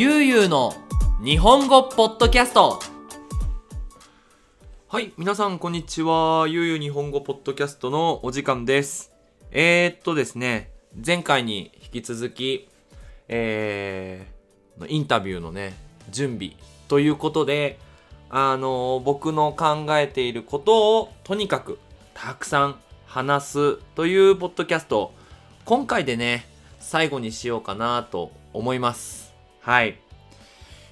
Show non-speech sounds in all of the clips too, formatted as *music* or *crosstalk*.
ゆうゆうの日本語ポッドキャストはい、皆さんこんにちは。ゆうゆう日本語ポッドキャストのお時間です。えー、っとですね、前回に引き続き、えー、インタビューのね、準備ということで、あの僕の考えていることをとにかくたくさん話すというポッドキャスト、今回でね、最後にしようかなと思います。はい。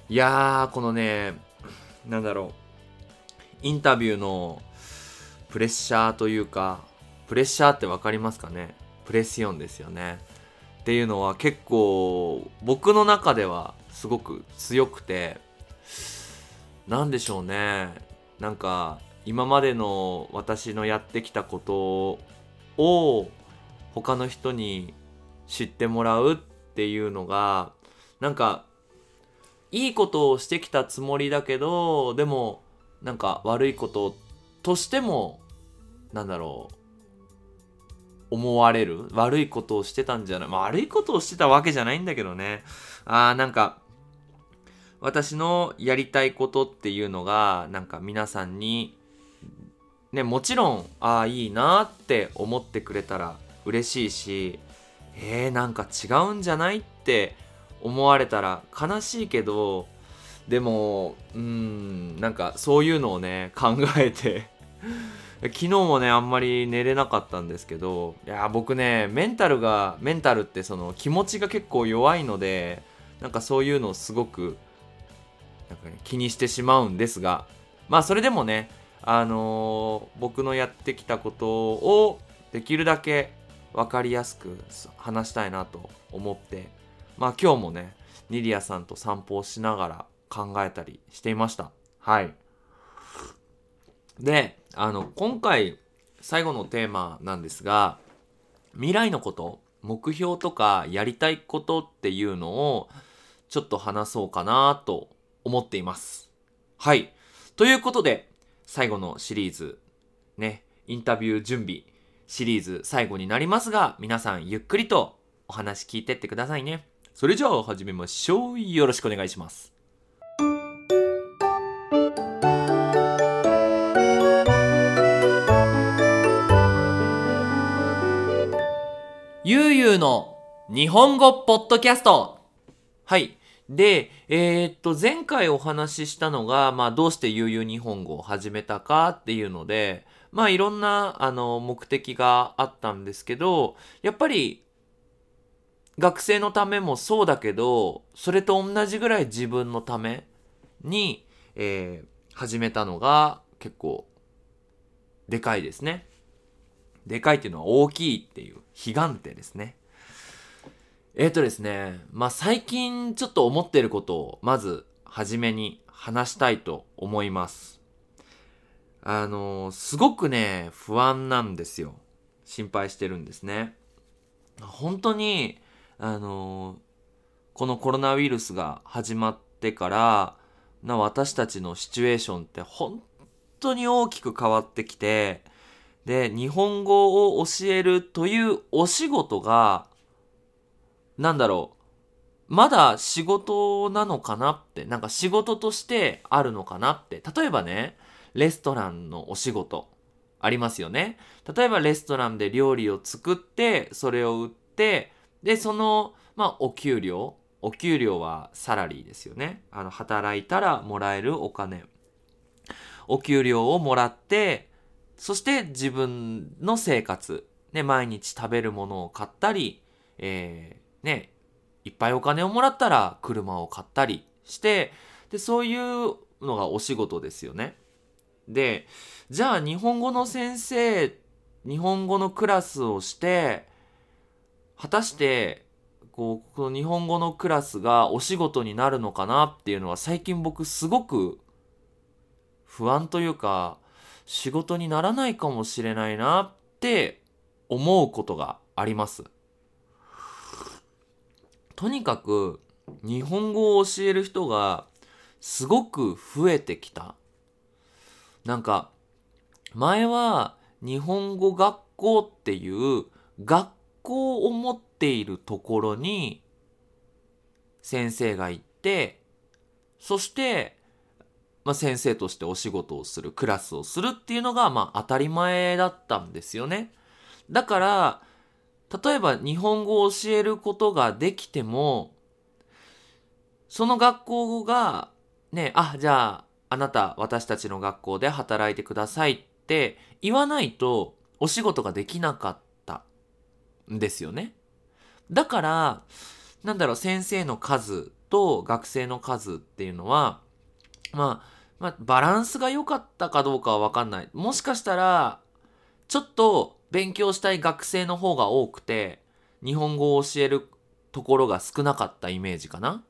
いやー、このね、なんだろう。インタビューのプレッシャーというか、プレッシャーってわかりますかね？プレッションですよね。っていうのは結構僕の中ではすごく強くて、なんでしょうね。なんか今までの私のやってきたことを他の人に知ってもらうっていうのが、なんかいいことをしてきたつもりだけど、でもなんか悪いこととしてもなんだろう思われる悪いことをしてたんじゃない、悪いことをしてたわけじゃないんだけどね。あーなんか私のやりたいことっていうのがなんか皆さんにねもちろんああいいなって思ってくれたら嬉しいしえー、なんか違うんじゃないって思われたら悲しいけどでもうんなんかそういうのをね考えて *laughs* 昨日もねあんまり寝れなかったんですけどいや僕ねメンタルがメンタルってその気持ちが結構弱いのでなんかそういうのをすごくなんか、ね、気にしてしまうんですがまあそれでもねあのー僕のやってきたことをできるだけ分かりやすく話したいなと思ってまあ今日もねニリアさんと散歩をしながら考えたりしていました。はい。で、あの、今回最後のテーマなんですが、未来のこと、目標とかやりたいことっていうのをちょっと話そうかなと思っています。はい。ということで、最後のシリーズ、ね、インタビュー準備シリーズ最後になりますが、皆さんゆっくりとお話聞いてってくださいね。それじゃあ始めましょう。よろしくお願いします。ゆうゆうの日本語ポッドキャストはい。で、えーっと、前回お話ししたのが、まあ、どうして悠々日本語を始めたかっていうので、まあ、いろんな、あの、目的があったんですけど、やっぱり、学生のためもそうだけど、それと同じぐらい自分のために、えー始めたのが結構、でかいですね。でかいっていうのは大きいっていう、悲願手ですね。えーとですね、まあ最近ちょっと思ってることをまず初めに話したいと思います。あのーすごくね、不安なんですよ。心配してるんですね。本当に、あのこのコロナウイルスが始まってから、な私たちのシチュエーションって本当に大きく変わってきて、で、日本語を教えるというお仕事が、なんだろう。まだ仕事なのかなって、なんか仕事としてあるのかなって。例えばね、レストランのお仕事ありますよね。例えばレストランで料理を作って、それを売って、で、その、まあ、お給料。お給料はサラリーですよね。あの、働いたらもらえるお金。お給料をもらって、そして自分の生活。ね、毎日食べるものを買ったり、えーね、いっぱいお金をもらったら車を買ったりして、で、そういうのがお仕事ですよね。で、じゃあ日本語の先生、日本語のクラスをして、果たして、こう、この日本語のクラスがお仕事になるのかなっていうのは最近僕すごく不安というか、仕事にならないかもしれないなって思うことがあります。とにかく日本語を教える人がすごく増えてきた。なんか前は日本語学校っていう学校を持っているところに先生が行ってそして、まあ、先生としてお仕事をするクラスをするっていうのがまあ当たり前だったんですよね。だから例えば日本語を教えることができてもその学校がねあじゃああなた私たちの学校で働いてくださいって言わないとお仕事ができなかったですよね。だからなんだろう先生の数と学生の数っていうのはまあまあバランスが良かったかどうかは分かんない。もしかしたらちょっと勉強したい学生の方が多くて日本語を教えるところが少なかったイメージかな。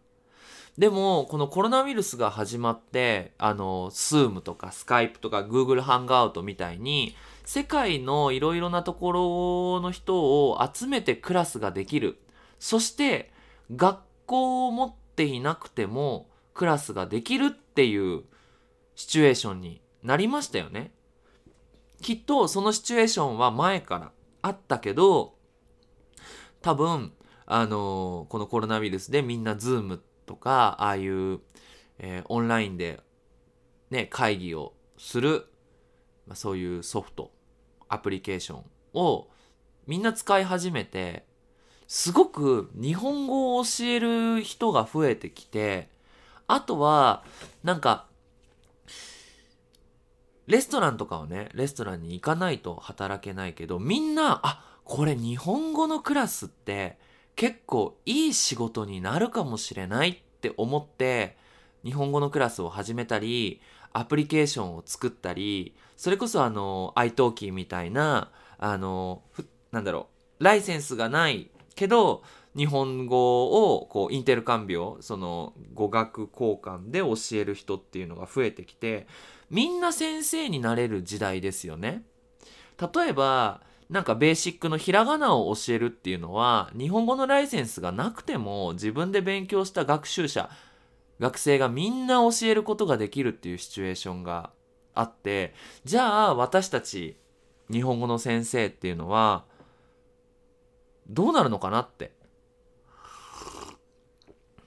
でもこのコロナウイルスが始まってあの Zoom とか Skype とか Google ハンガウトみたいに世界のいろいろなところの人を集めてクラスができる。そして学校を持っていなくてもクラスができるっていうシチュエーションになりましたよね。きっとそのシチュエーションは前からあったけど多分あのこのコロナウイルスでみんな Zoom とかああいう、えーオンラインで、ね、会議をする、まあ、そういうソフト。アプリケーションをみんな使い始めてすごく日本語を教える人が増えてきてあとはなんかレストランとかはねレストランに行かないと働けないけどみんなあこれ日本語のクラスって結構いい仕事になるかもしれないって思って日本語のクラスを始めたりアプリケーションを作ったりそれこそあの iTalki みたいなあのなんだろうライセンスがないけど日本語をこうインテルカンビをその語学交換で教える人っていうのが増えてきてみんな先生になれる時代ですよね。例えばなんかベーシックのひらがなを教えるっていうのは日本語のライセンスがなくても自分で勉強した学習者学生がみんな教えることができるっていうシチュエーションがあってじゃあ私たち日本語の先生っていうのはどうなるのかなって。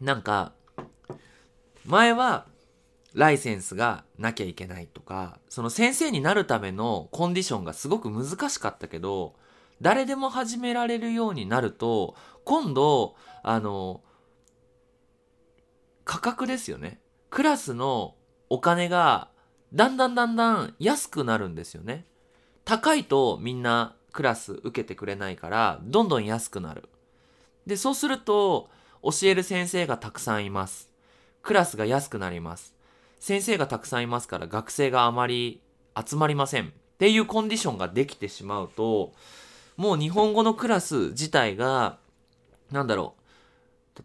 なんか前はライセンスがなきゃいけないとかその先生になるためのコンディションがすごく難しかったけど誰でも始められるようになると今度あの価格ですよね。クラスのお金がだんだんだんだん安くなるんですよね。高いとみんなクラス受けてくれないからどんどん安くなる。でそうすると教える先生がたくさんいます。クラスが安くなります。先生がたくさんいますから学生があまり集まりません。っていうコンディションができてしまうともう日本語のクラス自体がなんだろう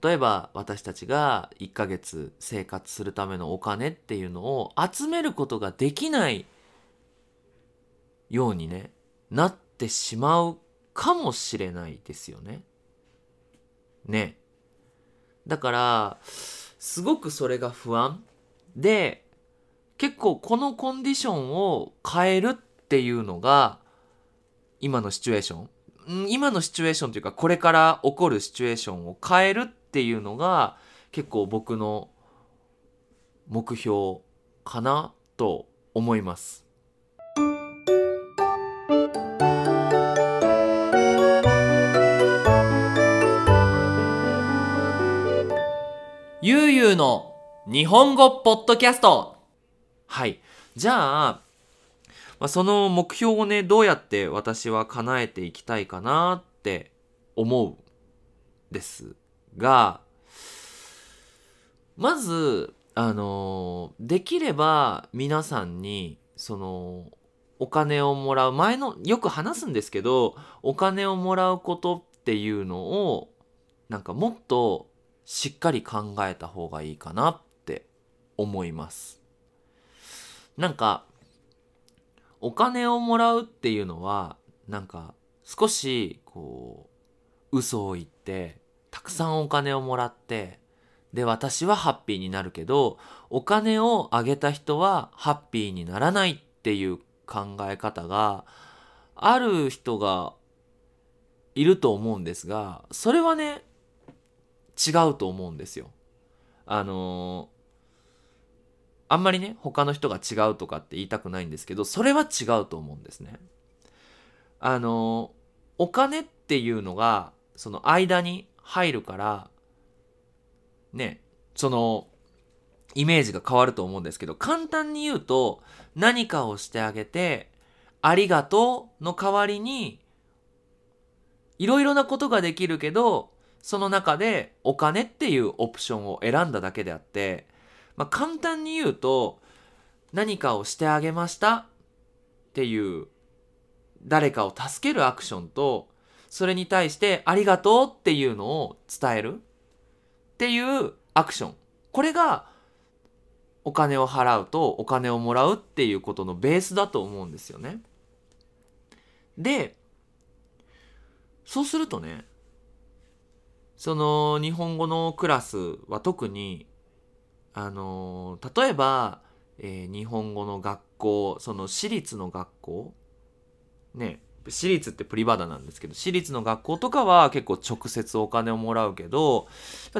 例えば私たちが1ヶ月生活するためのお金っていうのを集めることができないようにねなってしまうかもしれないですよね。ね。だからすごくそれが不安で結構このコンディションを変えるっていうのが今のシチュエーション今のシチュエーションというかこれから起こるシチュエーションを変えるっていうのが結構僕の目標かなと思います。ゆうゆうの日本語ポッドキャストはい。じゃあ、まあ、その目標をね、どうやって私は叶えていきたいかなって思うですが、まず、あのできれば皆さんに、その、お金をもらう、前の、よく話すんですけど、お金をもらうことっていうのを、なんかもっとしっかり考えた方がいいかなって思います。なんかお金をもらうっていうのはなんか少しこう嘘を言ってたくさんお金をもらってで私はハッピーになるけどお金をあげた人はハッピーにならないっていう考え方がある人がいると思うんですがそれはね違うと思うんですよ。あのーあんまりね他の人が違うとかって言いたくないんですけどそれは違うと思うんですね。あのーお金っていうのがその間に入るからねそのイメージが変わると思うんですけど簡単に言うと何かをしてあげてありがとうの代わりにいろいろなことができるけどその中でお金っていうオプションを選んだだけであって、まあ、簡単に言うと何かをしてあげましたっていう誰かを助けるアクションとそれに対してありがとうっていうのを伝えるっていうアクションこれがお金を払うとお金をもらうっていうことのベースだと思うんですよね。でそうするとねその日本語のクラスは特にあの例えば、えー日本語の学校その私立の学校ね私立ってプリバダなんですけど私立の学校とかは結構直接お金をもらうけど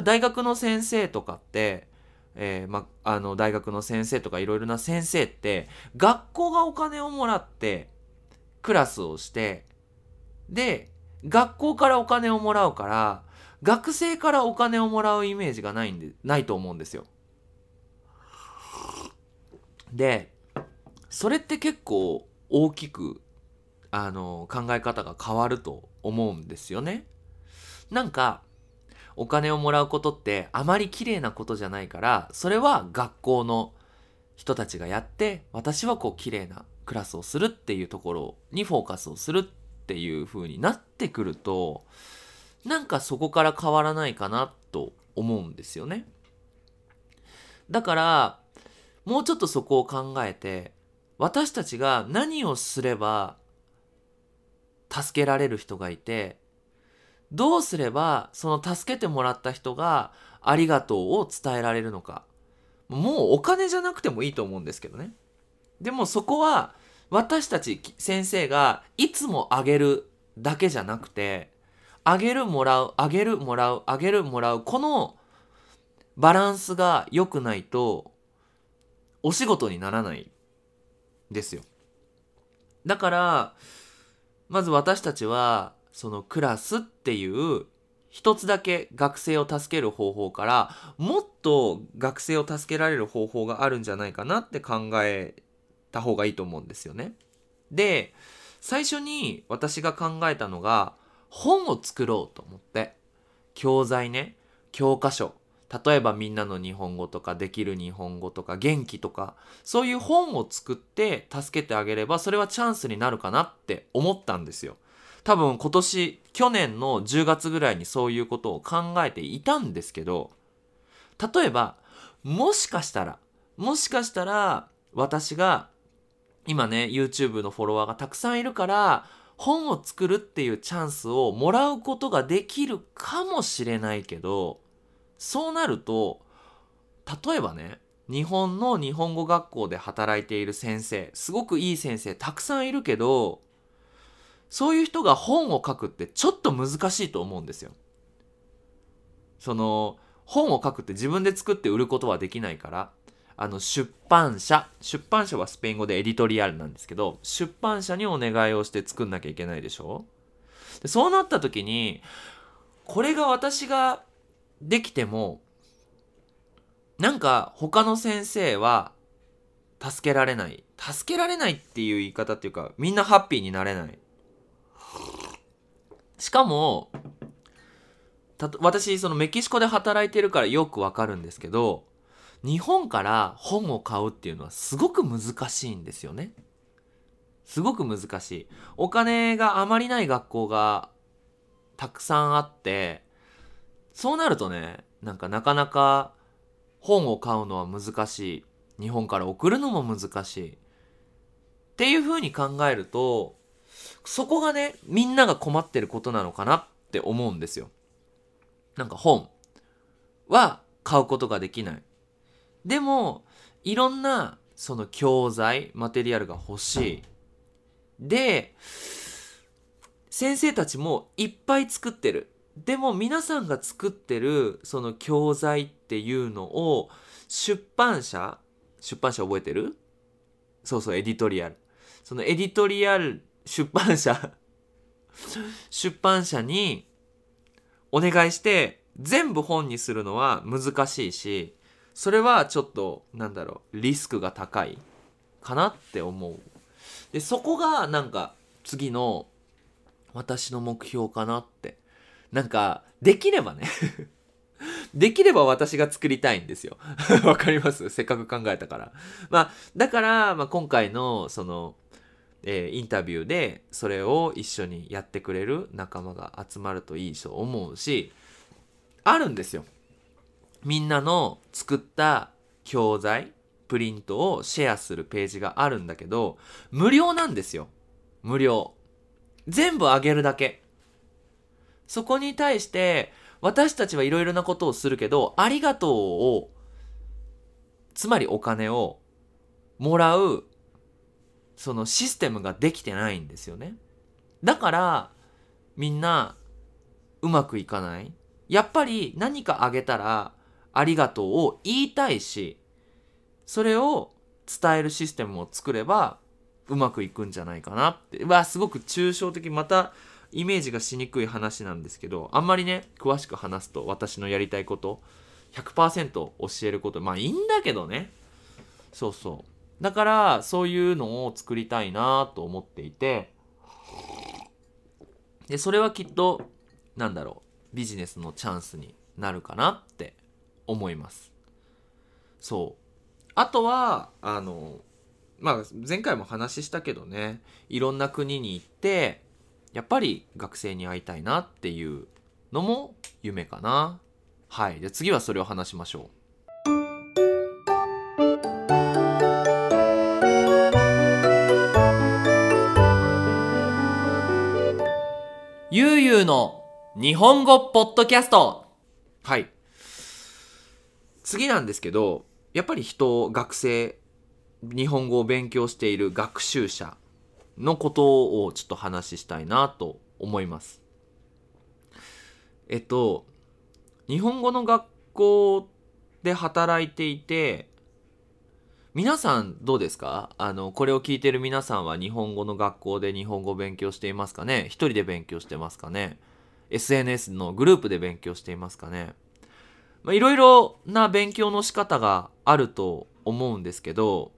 大学の先生とかって、えーま、あの大学の先生とかいろいろな先生って学校がお金をもらってクラスをしてで学校からお金をもらうから学生からお金をもらうイメージがないんでないと思うんですよ。でそれって結構大きくあの考え方が変わると思うんですよね。なんかお金をもらうことってあまり綺麗なことじゃないからそれは学校の人たちがやって私はこう綺麗なクラスをするっていうところにフォーカスをするっていう風になってくるとなんかそこから変わらないかなと思うんですよね。だからもうちょっとそこを考えて私たちが何をすれば助けられる人がいてどうすればその助けてもらった人がありがとうを伝えられるのか。もうお金じゃなくてもいいと思うんですけどね。でもそこは私たち先生がいつもあげるだけじゃなくてあげるもらうあげるもらうあげるもらうこのバランスが良くないとお仕事にならないですよ。だからまず私たちはそのクラスっていう一つだけ学生を助ける方法からもっと学生を助けられる方法があるんじゃないかなって考えた方がいいと思うんですよね。で最初に私が考えたのが本を作ろうと思って教材ね教科書例えばみんなの日本語とかできる日本語とか元気とかそういう本を作って助けてあげればそれはチャンスになるかなって思ったんですよ。多分今年去年の10月ぐらいにそういうことを考えていたんですけど例えばもしかしたらもしかしたら私が今ね YouTube のフォロワーがたくさんいるから本を作るっていうチャンスをもらうことができるかもしれないけどそうなると例えばね日本の日本語学校で働いている先生すごくいい先生たくさんいるけどそういう人が本を書くってちょっと難しいと思うんですよ。その本を書くって自分で作って売ることはできないからあの出版社出版社はスペイン語でエディトリアルなんですけど出版社にお願いをして作んなきゃいけないでしょ？でそうなった時にこれが私ができてもなんか他の先生は助けられない。助けられないっていう言い方っていうかみんなハッピーになれない。しかもた私そのメキシコで働いてるからよくわかるんですけど日本から本を買うっていうのはすごく難しいんですよね。すごく難しい。お金があまりない学校がたくさんあってそうなるとねなんかなかなか本を買うのは難しい。日本から送るのも難しい。っていうふうに考えるとそこがねみんなが困ってることなのかなって思うんですよ。なんか本は買うことができない。でもいろんなその教材マテリアルが欲しい。で先生たちもいっぱい作ってる。でも皆さんが作ってるその教材っていうのを出版社出版社覚えてる？そうそうエディトリアル。そのエディトリアル出版社出版社にお願いして全部本にするのは難しいしそれはちょっとなんだろうリスクが高いかなって思う。でそこがなんか次の私の目標かなってなんかできればね。*laughs* できれば私が作りたいんですよ。*laughs* わかります？せっかく考えたから。まあだから、まあ、今回のそのえー、インタビューでそれを一緒にやってくれる仲間が集まるといいと思うしあるんですよ。みんなの作った教材プリントをシェアするページがあるんだけど無料なんですよ。無料。全部あげるだけ。そこに対して私たちはいろいろなことをするけどありがとうをつまりお金をもらうそのシステムができてないんですよね。だからみんなうまくいかない。やっぱり何かあげたらありがとうを言いたいし、それを伝えるシステムを作ればうまくいくんじゃないかなって。うわ、すごく抽象的。またイメージがしにくい話なんですけど、あんまりね、詳しく話すと私のやりたいこと、100%教えること、まあいいんだけどね。そうそう。だからそういうのを作りたいなと思っていてでそれはきっとなんだろうビジネスのチャンスになるかなって思いますそうあとはあのまあ前回も話したけどねいろんな国に行ってやっぱり学生に会いたいなっていうのも夢かな。はい。じゃあ次はそれを話しましょう。ゆうゆうの日本語ポッドキャスト。はい。次なんですけどやっぱり人学生日本語を勉強している学習者のことをちょっと話したいなと思います。えっと日本語の学校で働いていて皆さんどうですか？あの、これを聞いてる皆さんは日本語の学校で日本語を勉強していますかね？一人で勉強してますかね ?SNS のグループで勉強していますかね？まあ、いろいろな勉強の仕方があると思うんですけど、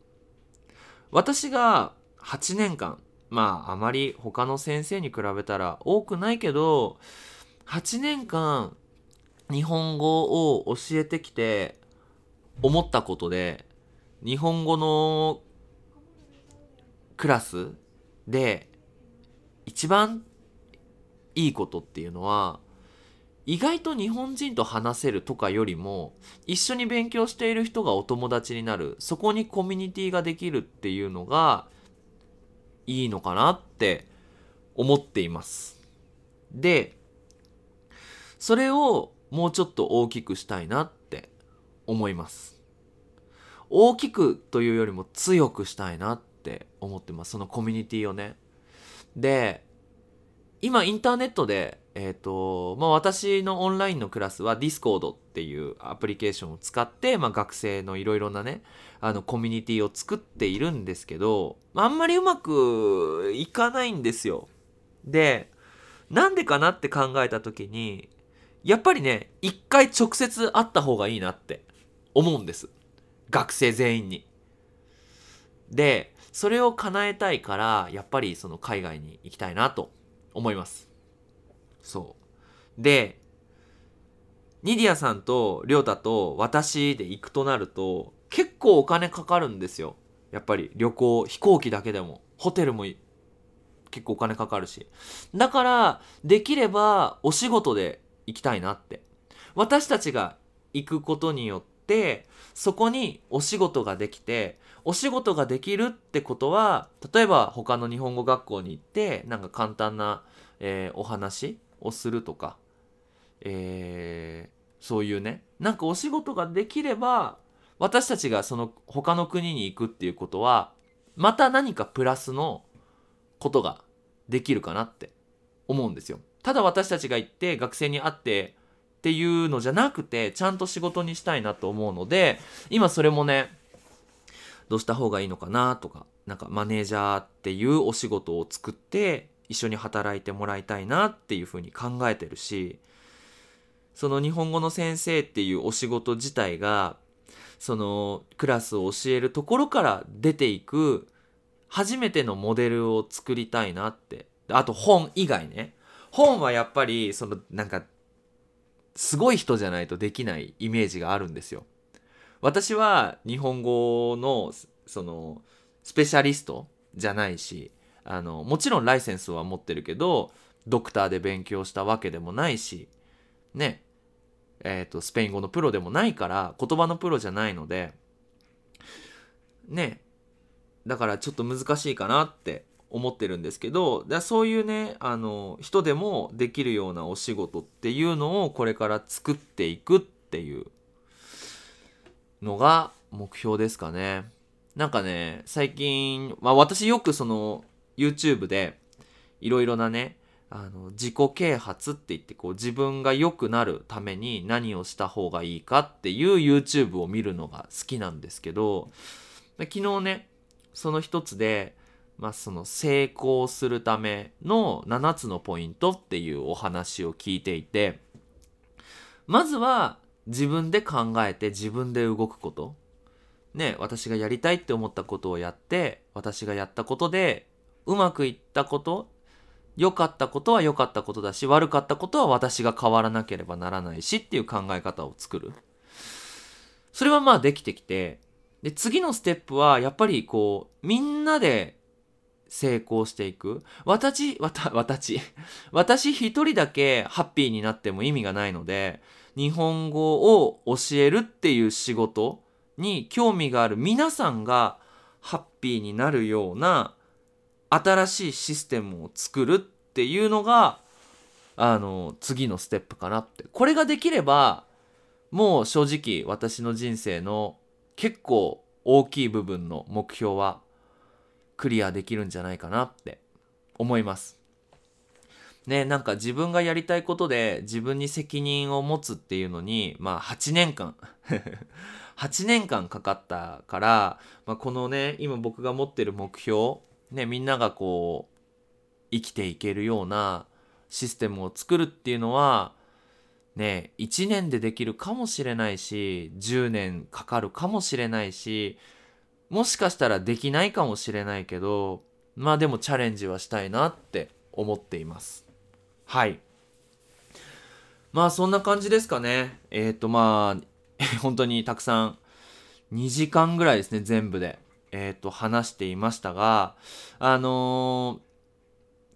私が8年間、まああまり他の先生に比べたら多くないけど、8年間日本語を教えてきて思ったことで、日本語のクラスで一番いいことっていうのは意外と日本人と話せるとかよりも一緒に勉強している人がお友達になるそこにコミュニティができるっていうのがいいのかなって思っています。でそれをもうちょっと大きくしたいなって思います。大きくというよりも強くしたいなって思ってます。そのコミュニティをね。で今インターネットでえっ、ー、とまあ私のオンラインのクラスは Discord っていうアプリケーションを使って、まあ、学生のいろいろなねあのコミュニティを作っているんですけど、まあ、あんまりうまくいかないんですよでなんでかなって考えた時にやっぱりね一回直接会った方がいいなって思うんです学生全員に。で、それを叶えたいから、やっぱりその海外に行きたいなと思います。そう。で、ニディアさんとリョータと私で行くとなると、結構お金かかるんですよ。やっぱり旅行、飛行機だけでも、ホテルも結構お金かかるし。だから、できればお仕事で行きたいなって。私たちが行くことによって、そこにお仕事ができてお仕事ができるってことは例えば他の日本語学校に行ってなんか簡単な、えー、お話をするとか、えー、そういうねなんかお仕事ができれば私たちがその他の国に行くっていうことはまた何かプラスのことができるかなって思うんですよ。ただ私たちが行って学生に会ってっていうのじゃなくてちゃんと仕事にしたいなと思うので今それもねどうした方がいいのかなとかなんかマネージャーっていうお仕事を作って一緒に働いてもらいたいなっていうふうに考えてるしその日本語の先生っていうお仕事自体がそのクラスを教えるところから出ていく初めてのモデルを作りたいなって。あと本以外ね。本はやっぱりそのなんかすごい人じゃないとできないイメージがあるんですよ。私は日本語のそのスペシャリストじゃないしあのもちろんライセンスは持ってるけどドクターで勉強したわけでもないしねえっ、ー、とスペイン語のプロでもないから言葉のプロじゃないのでねだからちょっと難しいかなって思ってるんですけどだそういうねあの人でもできるようなお仕事っていうのをこれから作っていくっていうのが目標ですかね。なんかね最近、まあ、私よくその YouTube でいろいろなねあの自己啓発って言ってこう自分が良くなるために何をした方がいいかっていう YouTube を見るのが好きなんですけど昨日ねその一つでまあ、その成功するための7つのポイントっていうお話を聞いていてまずは自分で考えて自分で動くこと。ね私がやりたいって思ったことをやって私がやったことでうまくいったこと良かったことは良かったことだし悪かったことは私が変わらなければならないしっていう考え方を作るそれはまあできてきてで次のステップはやっぱりこうみんなで成功していく。私、わた、私、私一人だけハッピーになっても意味がないので、日本語を教えるっていう仕事に興味がある皆さんがハッピーになるような新しいシステムを作るっていうのが、あの、次のステップかなって。これができれば、もう正直私の人生の結構大きい部分の目標はクリアできるんじゃないかなって思います。ね、なんか自分がやりたいことで自分に責任を持つっていうのに、まあ8年間 *laughs* 8年間かかったから、まあ、このね、今僕が持ってる目標、ね、みんながこう、生きていけるようなシステムを作るっていうのは、ね、1年でできるかもしれないし、10年かかるかもしれないし、もしかしたらできないかもしれないけど、まあでもチャレンジはしたいなって思っています。はい。まあそんな感じですかね。えっ、ー、とまあ、*laughs* 本当にたくさん、2時間ぐらいですね、全部で。えっ、ー、と、話していましたが、あの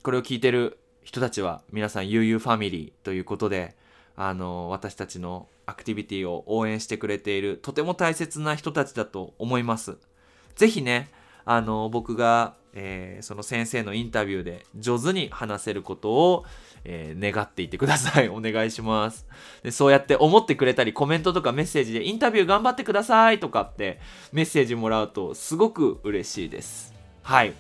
ー、これを聞いてる人たちは皆さん悠々ファミリーということで、あの私たちのアクティビティを応援してくれているとても大切な人たちだと思います。ぜひね、あの、僕が、えー、その先生のインタビューで上手に話せることを、えー、願っていてください。*laughs* お願いしますで。そうやって思ってくれたり、コメントとかメッセージでインタビュー頑張ってくださいとかってメッセージもらうとすごく嬉しいです。はい。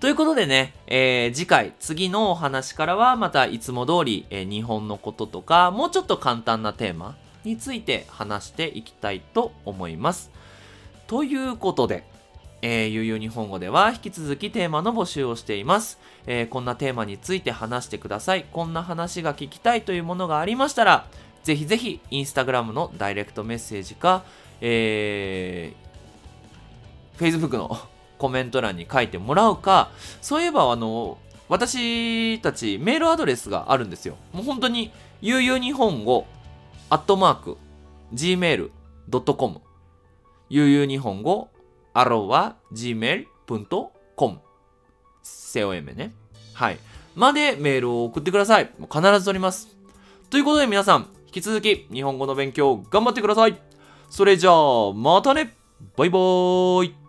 ということでね、えー、次回、次のお話からはまたいつも通り、えー、日本のこととか、もうちょっと簡単なテーマについて話していきたいと思います。ということで、えー、ゆうゆう日本語では引き続きテーマの募集をしています、えー、こんなテーマについて話してください。こんな話が聞きたいというものがありましたら、ぜひぜひインスタグラムのダイレクトメッセージか、えー、Facebook の *laughs* コメント欄に書いてもらうか、そういえばあの、私たちメールアドレスがあるんですよ。もう本当に、ゆうゆう日本語、アットマーク、gmail.com ゆうゆう日本語、アロは gmail.com。せおえめね。はい。までメールを送ってください。もう必ず取ります。ということで皆さん、引き続き日本語の勉強頑張ってください。それじゃあ、またねバイバーイ